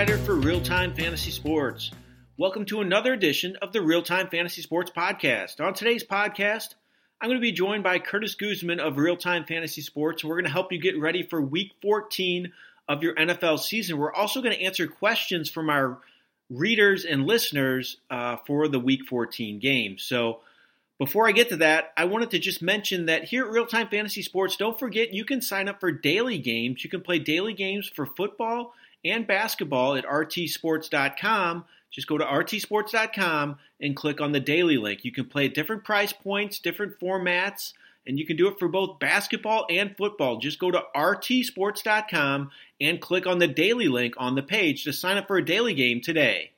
For Real Time Fantasy Sports. Welcome to another edition of the Real Time Fantasy Sports Podcast. On today's podcast, I'm going to be joined by Curtis Guzman of Real Time Fantasy Sports. We're going to help you get ready for week 14 of your NFL season. We're also going to answer questions from our readers and listeners uh, for the week 14 game. So, before I get to that, I wanted to just mention that here at Real Time Fantasy Sports, don't forget you can sign up for daily games. You can play daily games for football and basketball at rtsports.com. Just go to rtsports.com and click on the daily link. You can play at different price points, different formats, and you can do it for both basketball and football. Just go to rtsports.com and click on the daily link on the page to sign up for a daily game today.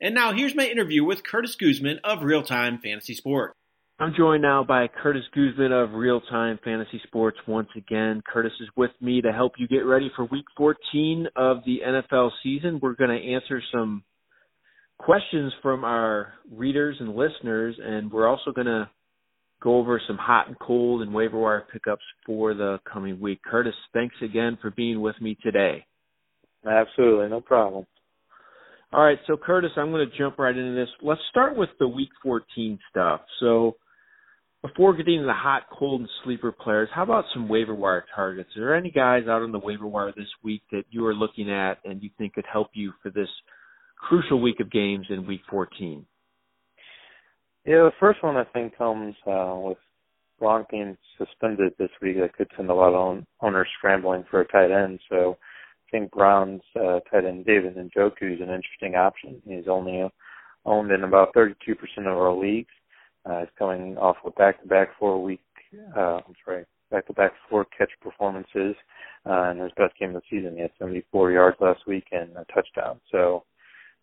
And now here's my interview with Curtis Guzman of Real Time Fantasy Sports. I'm joined now by Curtis Guzman of Real Time Fantasy Sports once again. Curtis is with me to help you get ready for week 14 of the NFL season. We're going to answer some questions from our readers and listeners, and we're also going to go over some hot and cold and waiver wire pickups for the coming week. Curtis, thanks again for being with me today. Absolutely, no problem. All right, so Curtis, I'm going to jump right into this. Let's start with the week 14 stuff. So, before getting to the hot, cold, and sleeper players, how about some waiver wire targets? Are there any guys out on the waiver wire this week that you are looking at and you think could help you for this crucial week of games in week 14? Yeah, the first one I think comes uh, with Gronk being suspended this week. That could send a lot of owners scrambling for a tight end. So I think Browns uh, tight end David Njoku is an interesting option. He's only owned in about 32% of our leagues. Uh, he's coming off of back-to-back four-week, uh, I'm sorry, back-to-back four-catch performances, uh, and his best game of the season. He had 74 yards last week and a touchdown. So,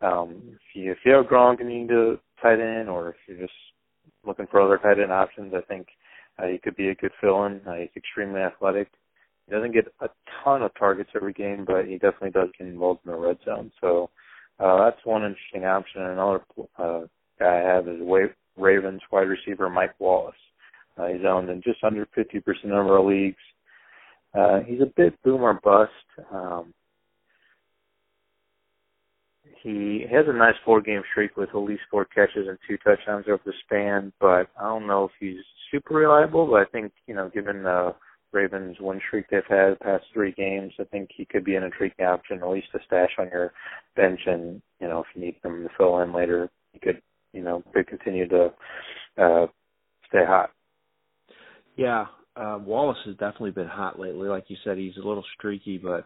um, if you if you have Gronk and you need a tight end, or if you're just looking for other tight end options, I think uh, he could be a good fill-in. Uh, he's extremely athletic. He doesn't get a ton of targets every game, but he definitely does get involved in the red zone. So uh, that's one interesting option. Another uh, guy I have is Wade Ravens wide receiver Mike Wallace. Uh, he's owned in just under 50% of our leagues. Uh, he's a bit boomer bust. Um, he has a nice four game streak with at least four catches and two touchdowns over the span, but I don't know if he's super reliable. But I think, you know, given the Ravens win streak they've had the past three games, I think he could be an intriguing option, at least a stash on your bench. And, you know, if you need them to fill in later, you could you know they continue to uh, stay hot. Yeah, uh, Wallace has definitely been hot lately. Like you said, he's a little streaky, but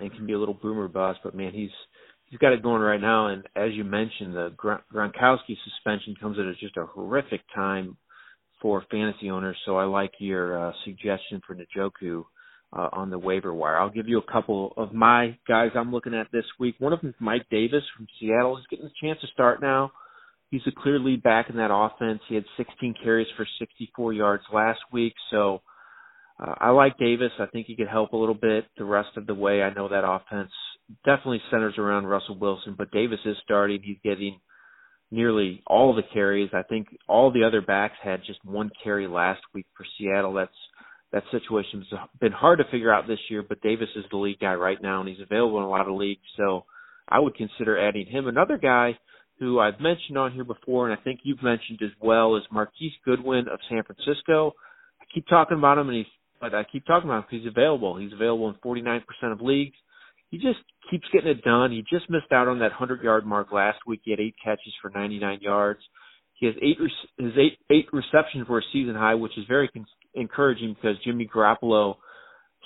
and can be a little boomer bust. But man, he's he's got it going right now. And as you mentioned, the Gronkowski suspension comes at just a horrific time for fantasy owners. So I like your uh, suggestion for Njoku uh, on the waiver wire. I'll give you a couple of my guys I'm looking at this week. One of them is Mike Davis from Seattle. He's getting a chance to start now. He's a clear lead back in that offense. He had 16 carries for 64 yards last week. So uh, I like Davis. I think he could help a little bit the rest of the way. I know that offense definitely centers around Russell Wilson, but Davis is starting. He's getting nearly all the carries. I think all the other backs had just one carry last week for Seattle. That's that situation's been hard to figure out this year, but Davis is the lead guy right now, and he's available in a lot of leagues. So I would consider adding him. Another guy who I've mentioned on here before, and I think you've mentioned as well, is Marquise Goodwin of San Francisco. I keep talking about him, and he's but I keep talking about him because he's available. He's available in 49% of leagues. He just keeps getting it done. He just missed out on that 100 yard mark last week. He had eight catches for 99 yards. He has eight his eight eight receptions were a season high, which is very con- encouraging because Jimmy Garoppolo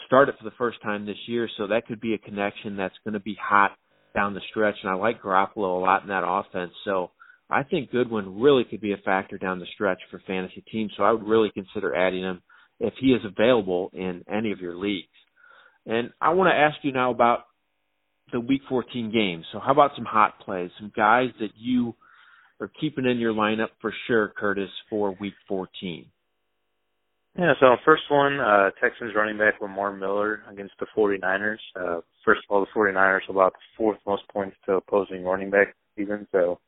started for the first time this year, so that could be a connection that's going to be hot down the stretch, and I like Garoppolo a lot in that offense. So I think Goodwin really could be a factor down the stretch for fantasy teams. So I would really consider adding him if he is available in any of your leagues. And I want to ask you now about the Week 14 games. So how about some hot plays, some guys that you are keeping in your lineup for sure, Curtis, for Week 14? Yeah, so first one, uh, Texans running back Lamar Miller against the 49ers. Uh, first of all, the 49ers allowed the fourth most points to opposing running back even, so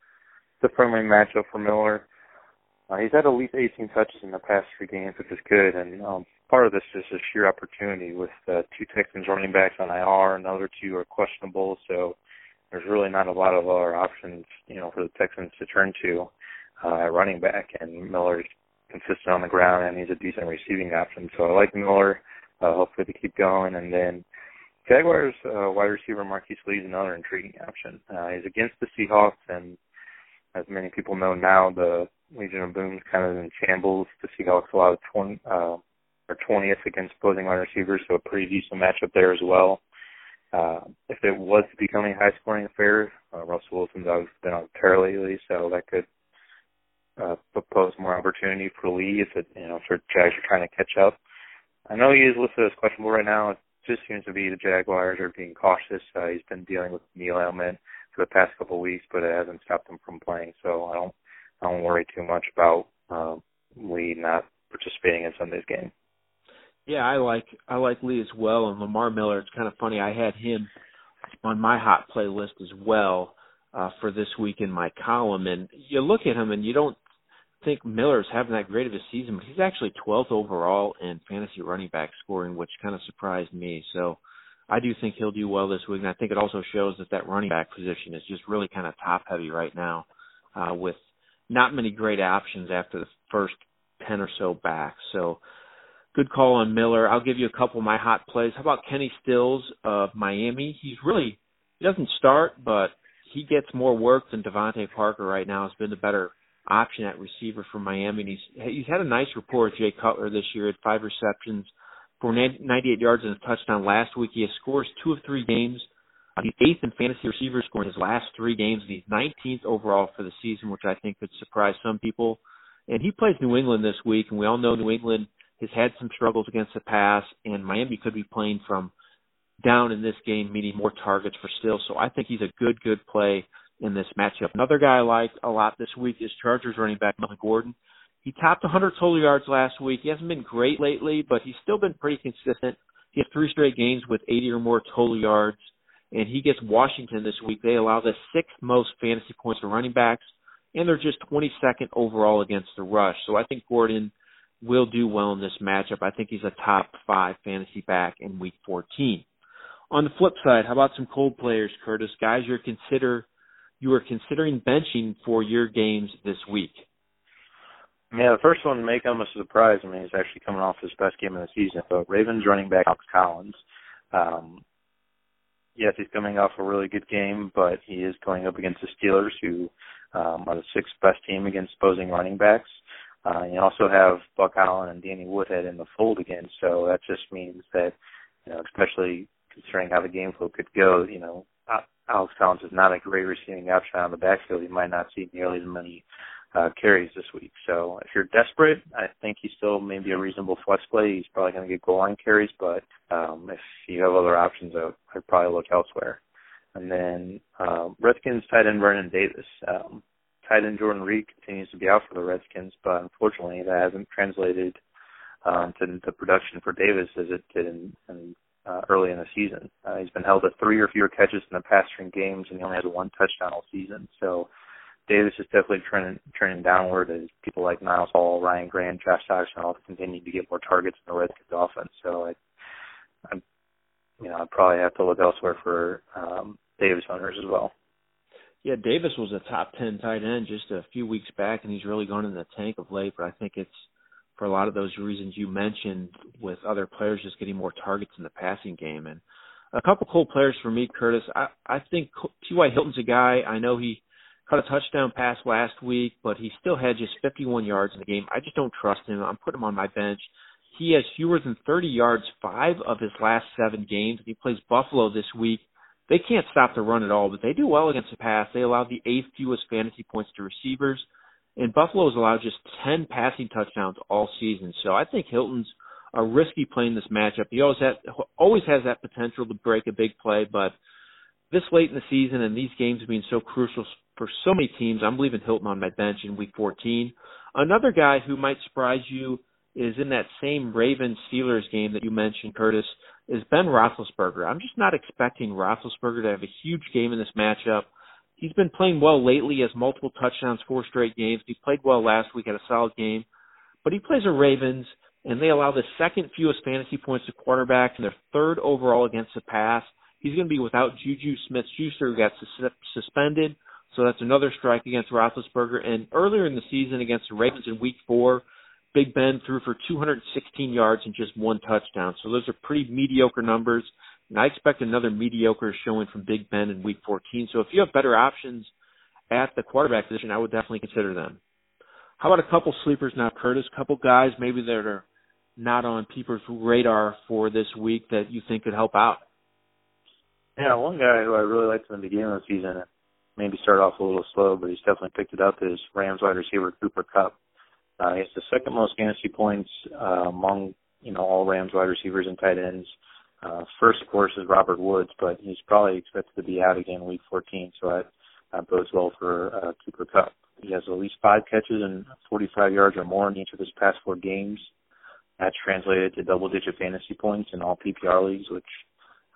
it's a friendly matchup for Miller. Uh, he's had at least 18 touches in the past three games, which is good. And um, part of this is a sheer opportunity with uh, two Texans running backs on IR, and the other two are questionable. So there's really not a lot of other options, you know, for the Texans to turn to uh, running back. And Miller's consistent on the ground, and he's a decent receiving option. So I like Miller. Uh, hopefully to keep going, and then Jaguars uh, wide receiver Marquise Lee is another intriguing option. Uh, he's against the Seahawks, and as many people know now, the Legion of Boom is kind of in shambles. The Seahawks allowed 20, uh, or 20th against opposing wide receivers, so a pretty decent matchup there as well. Uh, if it was to become a high scoring affair, uh, Russell Wilson's obviously been on tear lately, so that could uh, propose more opportunity for Lee if it, you know, the Jags are trying to catch up. I know he is listed as questionable right now. It just seems to be the Jaguars are being cautious. Uh, he's been dealing with knee ailment for the past couple of weeks, but it hasn't stopped him from playing. So I don't I don't worry too much about uh, Lee not participating in Sunday's game. Yeah, I like I like Lee as well, and Lamar Miller. It's kind of funny. I had him on my hot play list as well uh, for this week in my column, and you look at him and you don't think Miller's having that great of a season, but he's actually 12th overall in fantasy running back scoring, which kind of surprised me. So I do think he'll do well this week, and I think it also shows that that running back position is just really kind of top heavy right now, uh, with not many great options after the first 10 or so backs. So good call on Miller. I'll give you a couple of my hot plays. How about Kenny Stills of Miami? He's really he doesn't start, but he gets more work than DeVante Parker right now. Has been the better option at receiver for Miami. And he's he's had a nice rapport with Jay Cutler this year. Had five receptions for 98 yards and a touchdown last week. He has scores two of three games. He's eighth in fantasy receiver score in his last three games. He's 19th overall for the season, which I think could surprise some people. And he plays New England this week, and we all know New England has had some struggles against the pass, and Miami could be playing from down in this game, meaning more targets for Still. So I think he's a good, good play in this matchup. Another guy I like a lot this week is Chargers running back Melvin Gordon. He topped 100 total yards last week. He hasn't been great lately, but he's still been pretty consistent. He has three straight games with 80 or more total yards, and he gets Washington this week. They allow the sixth most fantasy points to running backs, and they're just 22nd overall against the rush. So I think Gordon will do well in this matchup. I think he's a top five fantasy back in Week 14. On the flip side, how about some cold players, Curtis? Guys you're consider you are considering benching for your games this week? Yeah, the first one may come as a surprise. I mean, he's actually coming off his best game of the season. But Ravens running back Alex Collins. Um, yes, he's coming off a really good game, but he is going up against the Steelers, who um, are the sixth best team against opposing running backs. Uh, you also have Buck Allen and Danny Woodhead in the fold again, so that just means that, you know, especially considering how the game flow could go, you know, Alex Collins is not a great receiving option on the backfield. You might not see nearly as many uh, carries this week. So if you're desperate, I think he's still maybe a reasonable flex play. He's probably going to get goal line carries, but um, if you have other options, I would, I'd probably look elsewhere. And then uh, Redskins tight end Vernon Davis. Um, tight end Jordan Reed continues to be out for the Redskins, but unfortunately that hasn't translated um, to the production for Davis as it did in, in uh, early in the season. Uh, he's been held to three or fewer catches in the past three games, and he only has one touchdown all season. So Davis is definitely trending trending downward as people like Niles Paul, Ryan Grant, Josh Doctson all continue to get more targets in the Redskins offense. So I, I'm, you know, I'd probably have to look elsewhere for um, Davis owners as well. Yeah, Davis was a top ten tight end just a few weeks back, and he's really gone in the tank of late. But I think it's for a lot of those reasons you mentioned, with other players just getting more targets in the passing game. And a couple cool players for me, Curtis. I I think T.Y. Hilton's a guy. I know he caught a touchdown pass last week, but he still had just 51 yards in the game. I just don't trust him. I'm putting him on my bench. He has fewer than 30 yards five of his last seven games. He plays Buffalo this week. They can't stop the run at all, but they do well against the pass. They allow the eighth fewest fantasy points to receivers. And Buffalo's allowed just 10 passing touchdowns all season. So I think Hilton's a risky play in this matchup. He always has, always has that potential to break a big play, but this late in the season and these games being so crucial for so many teams, I'm leaving Hilton on my bench in week 14. Another guy who might surprise you is in that same Ravens Steelers game that you mentioned, Curtis, is Ben Roethlisberger. I'm just not expecting Roethlisberger to have a huge game in this matchup. He's been playing well lately. He has multiple touchdowns, four straight games. He played well last week, had a solid game. But he plays the Ravens, and they allow the second fewest fantasy points to quarterbacks, and they're third overall against the pass. He's going to be without Juju Smith-Schuster, who got sus- suspended. So that's another strike against Roethlisberger. And earlier in the season against the Ravens in Week Four, Big Ben threw for 216 yards and just one touchdown. So those are pretty mediocre numbers. And I expect another mediocre showing from Big Ben in Week 14. So if you have better options at the quarterback position, I would definitely consider them. How about a couple sleepers now, Curtis? A couple guys maybe that are not on people's radar for this week that you think could help out. Yeah, one guy who I really liked in the beginning of the season, maybe started off a little slow, but he's definitely picked it up, is Rams wide receiver Cooper Kupp. Uh, he has the second most fantasy points uh, among you know all Rams wide receivers and tight ends. Uh, first, of course, is Robert Woods, but he's probably expected to be out again week 14, so that uh, bodes well for uh, Cooper Kupp. He has at least five catches and 45 yards or more in each of his past four games. That's translated to double-digit fantasy points in all PPR leagues, which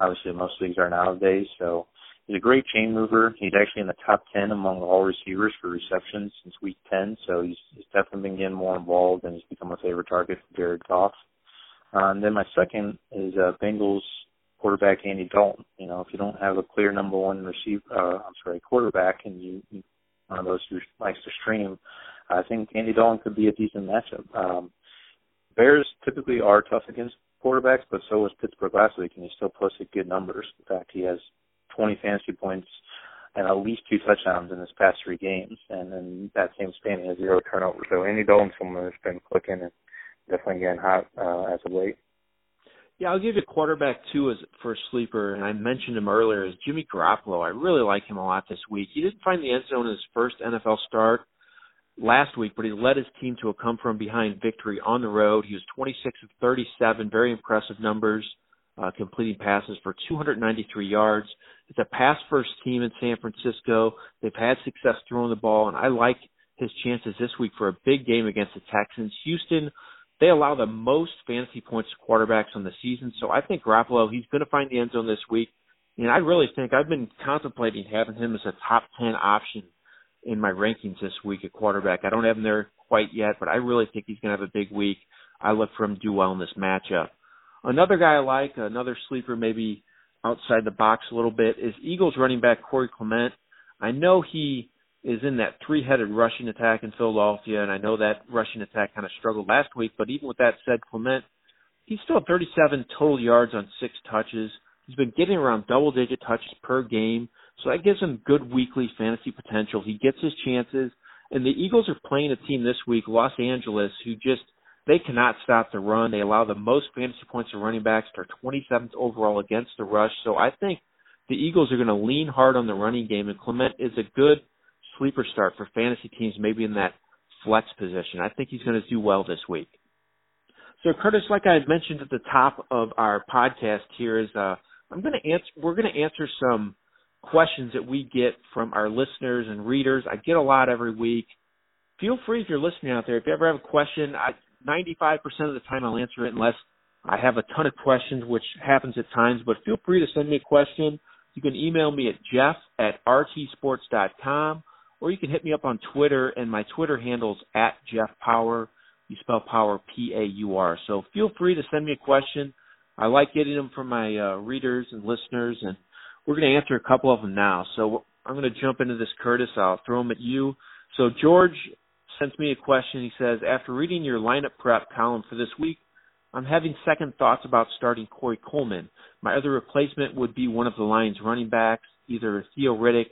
obviously most leagues are nowadays. So he's a great chain mover. He's actually in the top 10 among all receivers for receptions since week 10. So he's, he's definitely been getting more involved and he's become a favorite target for Jared Goff. Uh, and then my second is uh, Bengals quarterback Andy Dalton. You know, if you don't have a clear number one receiver, uh, I'm sorry, quarterback, and you, you one of those who likes to stream, I think Andy Dalton could be a decent matchup. Um, Bears typically are tough against quarterbacks, but so was Pittsburgh last week, and he still posted good numbers. In fact, he has 20 fantasy points and at least two touchdowns in his past three games. And in that same span, he has zero turnovers. So Andy Dalton's someone that's been clicking and definitely getting hot uh, as of late. Yeah, I'll give you quarterback too as for sleeper, and I mentioned him earlier as Jimmy Garoppolo. I really like him a lot this week. He didn't find the end zone in his first NFL start last week, but he led his team to a come from behind victory on the road. He was 26 of 37, very impressive numbers, uh, completing passes for 293 yards. It's a pass first team in San Francisco. They've had success throwing the ball, and I like his chances this week for a big game against the Texans. Houston they allow the most fantasy points to quarterbacks on the season. So I think Garoppolo, he's going to find the end zone this week. And I really think I've been contemplating having him as a top 10 option in my rankings this week at quarterback. I don't have him there quite yet, but I really think he's going to have a big week. I look for him to do well in this matchup. Another guy I like, another sleeper maybe outside the box a little bit, is Eagles running back Corey Clement. I know he is in that three-headed rushing attack in Philadelphia, and I know that rushing attack kind of struggled last week. But even with that said, Clement, he's still at 37 total yards on six touches. He's been getting around double-digit touches per game, so that gives him good weekly fantasy potential. He gets his chances, and the Eagles are playing a team this week, Los Angeles, who just they cannot stop the run. They allow the most fantasy points to running backs. They're 27th overall against the rush. So I think the Eagles are going to lean hard on the running game, and Clement is a good sleeper start for fantasy teams, maybe in that flex position. I think he's going to do well this week. So, Curtis, like I mentioned at the top of our podcast here, is uh, I'm going to answer. We're going to answer some questions that we get from our listeners and readers. I get a lot every week. Feel free if you're listening out there. If you ever have a question, I, 95% of the time I'll answer it unless I have a ton of questions, which happens at times. But feel free to send me a question. You can email me at jeff at rtsports.com or you can hit me up on Twitter, and my Twitter handle's at Jeff Paur. You spell Paur P A U R. So feel free to send me a question. I like getting them from my uh, readers and listeners, and we're going to answer a couple of them now. So I'm going to jump into this, Curtis. I'll throw them at you. So George sends me a question. He says, after reading your lineup prep column for this week, I'm having second thoughts about starting Corey Coleman. My other replacement would be one of the Lions running backs, either Theo Riddick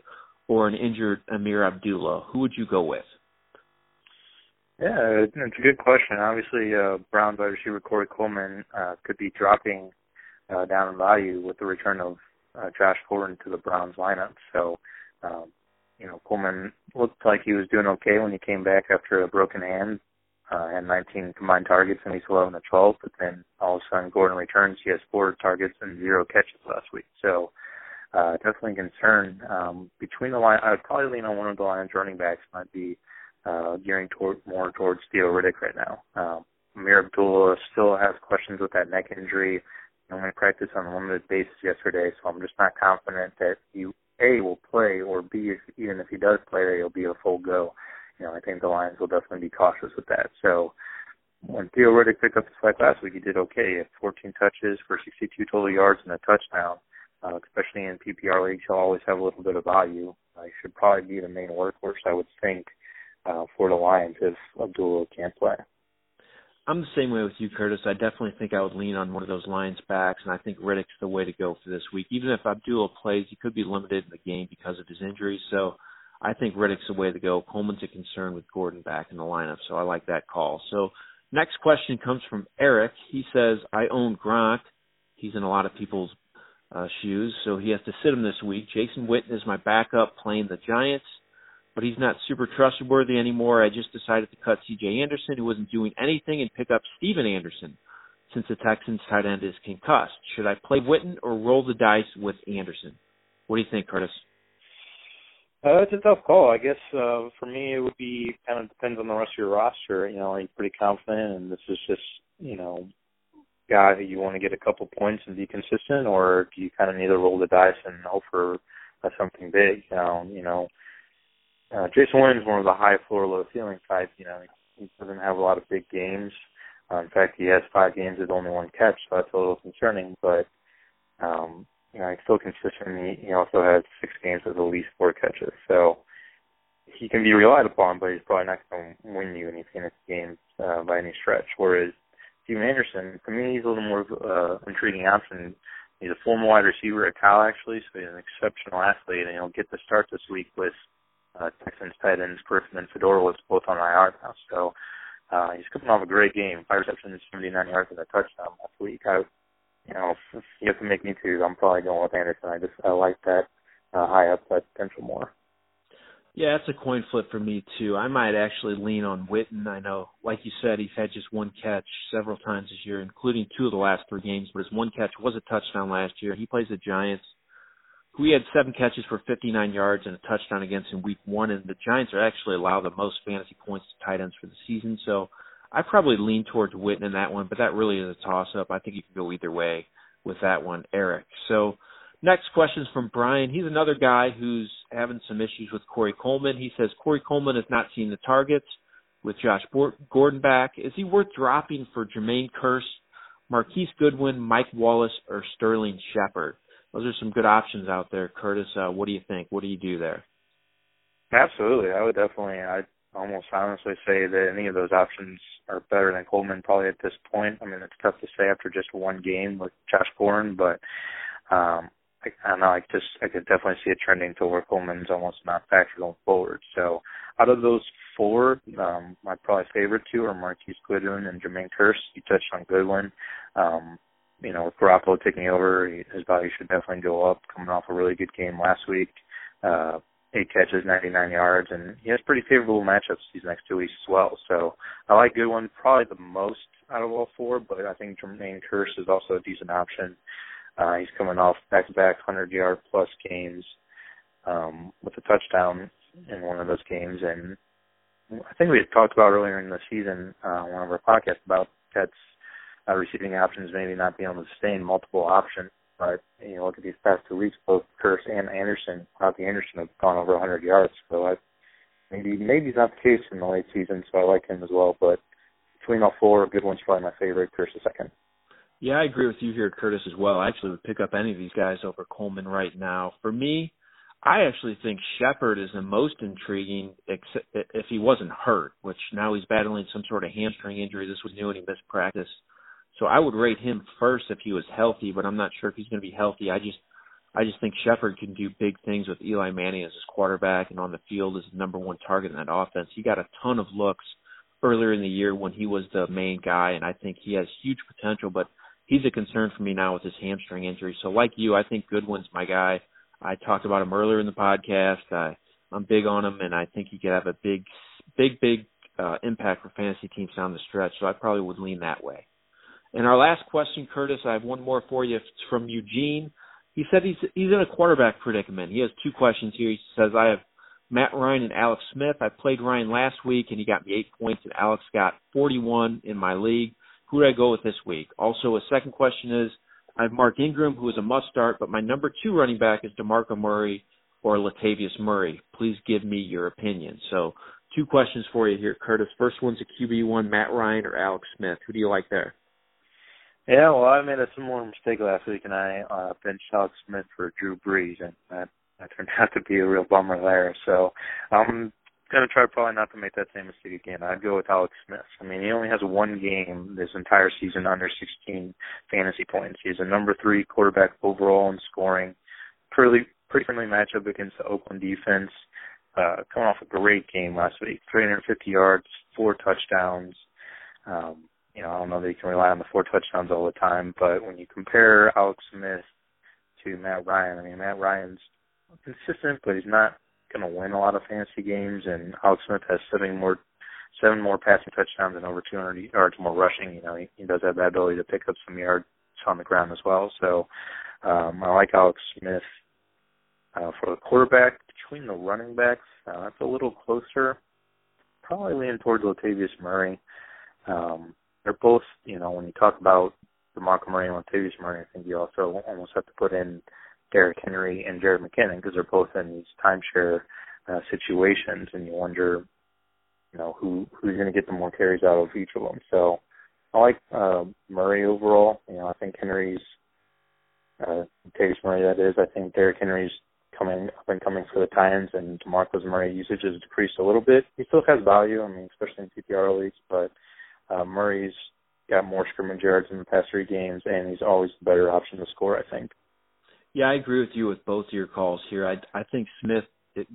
or an injured Ameer Abdullah? Who would you go with? Yeah, it's a good question. Obviously, uh, Browns wide receiver Corey Coleman uh, could be dropping uh, down in value with the return of uh, Josh Gordon to the Browns lineup. So, um, you know, Coleman looked like he was doing okay when he came back after a broken hand. Uh, had 19 combined targets and he's 11 to 12, but then all of a sudden Gordon returns. He has four targets and zero catches last week. So, uh, definitely concerned. Um, between the line, I would probably lean on one of the Lions running backs. Might be uh, gearing toward more towards Theo Riddick right now. Um, Ameer Abdullah still has questions with that neck injury. He only practiced on a limited basis yesterday, so I'm just not confident that he A will play, or B, if, even if he does play, it'll be a full go. You know, I think the Lions will definitely be cautious with that. So when Theo Riddick picked up the slack last week, he did okay. He had 14 touches for 62 total yards and a touchdown. Uh, especially in PPR leagues, he'll always have a little bit of value. Uh, he should probably be the main workhorse, I would think, uh, for the Lions if Abdullah can't play. I'm the same way with you, Curtis. I definitely think I would lean on one of those Lions backs, and I think Riddick's the way to go for this week. Even if Abdullah plays, he could be limited in the game because of his injury. So I think Riddick's the way to go. Coleman's a concern with Gordon back in the lineup, so I like that call. So next question comes from Eric. He says, I own Gronk. He's in a lot of people's uh, shoes, so he has to sit him this week. Jason Witten is my backup playing the Giants but he's not super trustworthy anymore. I just decided to cut C.J. Anderson, who wasn't doing anything, and pick up Stephen Anderson, since the Texans' tight end is concussed. Should I play Witten or roll the dice with Anderson? What do you think, Curtis? Uh, it's a tough call. I guess uh, for me, it would be kind of depends on the rest of your roster. You know, are you pretty confident, and this is just you know, guy who you want to get a couple points and be consistent, or do you kind of need to roll the dice and hope for uh, something big? Um, you know, uh, Jason Williams is one of the high floor, low ceiling type. You know, he doesn't have a lot of big games. Uh, in fact, he has five games with only one catch, so that's a little concerning. But um, you know, he's still consistent. He, he also has six games with at least four catches, so he can be relied upon. But he's probably not going to win you any fantasy games uh, by any stretch. Whereas Stephen Anderson, to me, he's a little more uh, intriguing option. He's a former wide receiver at Cal, actually, so he's an exceptional athlete, and he'll get the start this week with uh, Texans tight ends Griffin and Fedora was both on IR now. So uh, he's coming off a great game, five receptions, 79 yards, and a touchdown last week. I, you know, if you have to make me choose, I'm probably going with Anderson. I just I like that uh, high upside potential more. Yeah, it's a coin flip for me too. I might actually lean on Witten. I know, like you said, he's had just one catch several times this year, including two of the last three games. But his one catch was a touchdown last year. He plays the Giants who he had seven catches for 59 yards and a touchdown against in week one. And the Giants are actually allow the most fantasy points to tight ends for the season. So I probably lean towards Witten in that one, but that really is a toss up. I think you can go either way with that one, Eric. So next question is from Brian. He's another guy who's having some issues with Corey Coleman. He says Corey Coleman has not seen the targets with Josh Gordon back. Is he worth dropping for Jermaine Kearse, Marquise Goodwin, Mike Wallace, or Sterling Shepard? those are some good options out there. Curtis, uh, what do you think? What do you do there? Absolutely, I would definitely. I'd almost honestly say that any of those options are better than Coleman probably at this point. I mean, it's tough to say after just one game with Josh Gordon, but um, I, I don't know. I just I could definitely see it trending to where Coleman's almost not factor going forward. So out of those four, um, my probably favorite two are Marquise Goodwin and Jermaine Kearse. You touched on Goodwin. Um, you know, with Garoppolo taking over, his value should definitely go up. Coming off a really good game last week, uh, eight catches, 99 yards, and he has pretty favorable matchups these next two weeks as well. So I like Goodwin probably the most out of all four, but I think Jermaine Kearse is also a decent option. Uh, he's coming off back-to-back 100-yard plus games um, with a touchdown in one of those games, and I think we had talked about earlier in the season, uh, one of our podcasts about Jets uh, receiving options maybe not being able to sustain multiple options. But you know, look at these past two weeks, both Kearse and Anderson, Robbie Anderson have gone over 100 yards. So I, maybe maybe it's not the case in the late season. So I like him as well. But between all four, Goodwin's probably my favorite. Kearse a second. Yeah, I agree with you here, Curtis, as well. I actually would pick up any of these guys over Coleman right now. For me, I actually think Shepard is the most intriguing if he wasn't hurt, which now he's battling some sort of hamstring injury. This was new and he missed practice. So I would rate him first if he was healthy, but I'm not sure if he's going to be healthy. I just I just think Shepard can do big things with Eli Manning as his quarterback and on the field as the number one target in that offense. He got a ton of looks earlier in the year when he was the main guy, and I think he has huge potential. But he's a concern for me now with his hamstring injury. So like you, I think Goodwin's my guy. I talked about him earlier in the podcast. I, I'm big on him, and I think he could have a big, big, big uh, impact for fantasy teams down the stretch. So I probably would lean that way. And our last question, Curtis, I have one more for you. It's from Eugene. He said he's he's in a quarterback predicament. He has two questions here. He says I have Matt Ryan and Alex Smith. I played Ryan last week and he got me eight points, and Alex got 41 in my league. Who do I go with this week? Also, a second question is I have Mark Ingram, who is a must start, but my number two running back is DeMarco Murray. or Latavius Murray? Please give me your opinion. So, two questions for you here, Curtis. First one's a QB one, Matt Ryan or Alex Smith. Who do you like there? Yeah, well, I made a similar mistake last week, and I uh, benched Alex Smith for Drew Brees, and that, that turned out to be a real bummer there. So I'm gonna try probably not to make that same mistake again. I'd go with Alex Smith. I mean, he only has one game this entire season under 16 fantasy points. He's a number three quarterback overall in scoring. Pretty pretty friendly matchup against the Oakland defense. Uh, coming off a great game last week, 350 yards, four touchdowns. Um, you know, I don't know that you can rely on the four touchdowns all the time, but when you compare Alex Smith to Matt Ryan, I mean, Matt Ryan's consistent, but he's not going to win a lot of fantasy games, and Alex Smith has seven more seven more passing touchdowns and over 200 yards more rushing. You know, he, he does have that ability to pick up some yards on the ground as well. So um, I like Alex Smith uh, for the quarterback. Between the running backs, uh, that's a little closer. Probably lean towards Latavius Murray. Um, they're both, you know, when you talk about DeMarco Murray and Latavius Murray, I think you also almost have to put in Derrick Henry and Jerick McKinnon because they're both in these timeshare uh, situations, and you wonder, you know, who who's going to get the more carries out of each of them. So I like uh, Murray overall. You know, I think Henry's uh, Tavis Murray that is. I think Derrick Henry's coming up and coming for the Titans, and Demarcus Murray usage has decreased a little bit. He still has value. I mean, especially in PPR leagues, but uh, Murray's got more scrimmage yards in the past three games, and he's always the better option to score. I think. Yeah, I agree with you with both of your calls here. I I think Smith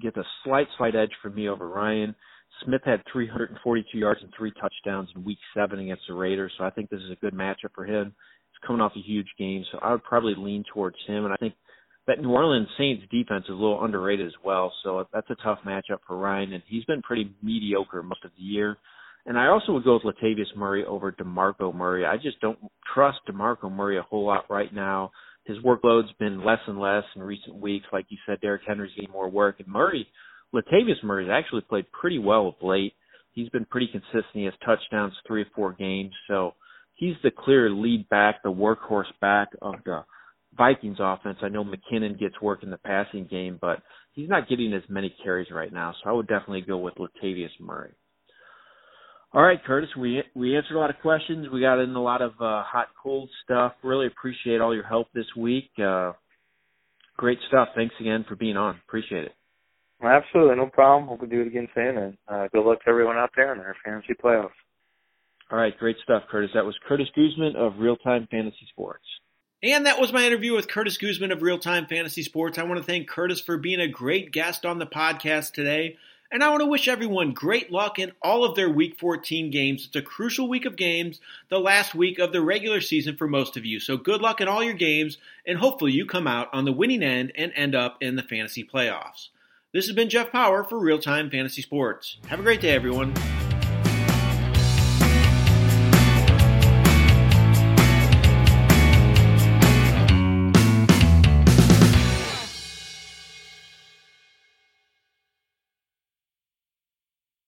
gets a slight slight edge for me over Ryan. Smith had 342 yards and three touchdowns in Week Seven against the Raiders, so I think this is a good matchup for him. He's coming off a huge game, so I would probably lean towards him. And I think that New Orleans Saints defense is a little underrated as well, so that's a tough matchup for Ryan, and he's been pretty mediocre most of the year. And I also would go with Latavius Murray over DeMarco Murray. I just don't trust DeMarco Murray a whole lot right now. His workload's been less and less in recent weeks. Like you said, Derrick Henry's getting more work. And Murray, Latavius Murray's actually played pretty well of late. He's been pretty consistent. He has touchdowns three or four games. So he's the clear lead back, the workhorse back of the Vikings offense. I know McKinnon gets work in the passing game, but he's not getting as many carries right now. So I would definitely go with Latavius Murray. All right, Curtis, we we answered a lot of questions. We got in a lot of uh, hot cold stuff. Really appreciate all your help this week. Uh, great stuff. Thanks again for being on. Appreciate it. Absolutely, no problem. Hope we do it again soon. And uh, good luck to everyone out there in their fantasy playoffs. All right, great stuff, Curtis. That was Curtis Guzman of Real Time Fantasy Sports. And that was my interview with Curtis Guzman of Real Time Fantasy Sports. I want to thank Curtis for being a great guest on the podcast today. And I want to wish everyone great luck in all of their Week 14 games. It's a crucial week of games, the last week of the regular season for most of you. So good luck in all your games, and hopefully you come out on the winning end and end up in the fantasy playoffs. This has been Jeff Paur for Real Time Fantasy Sports. Have a great day, everyone.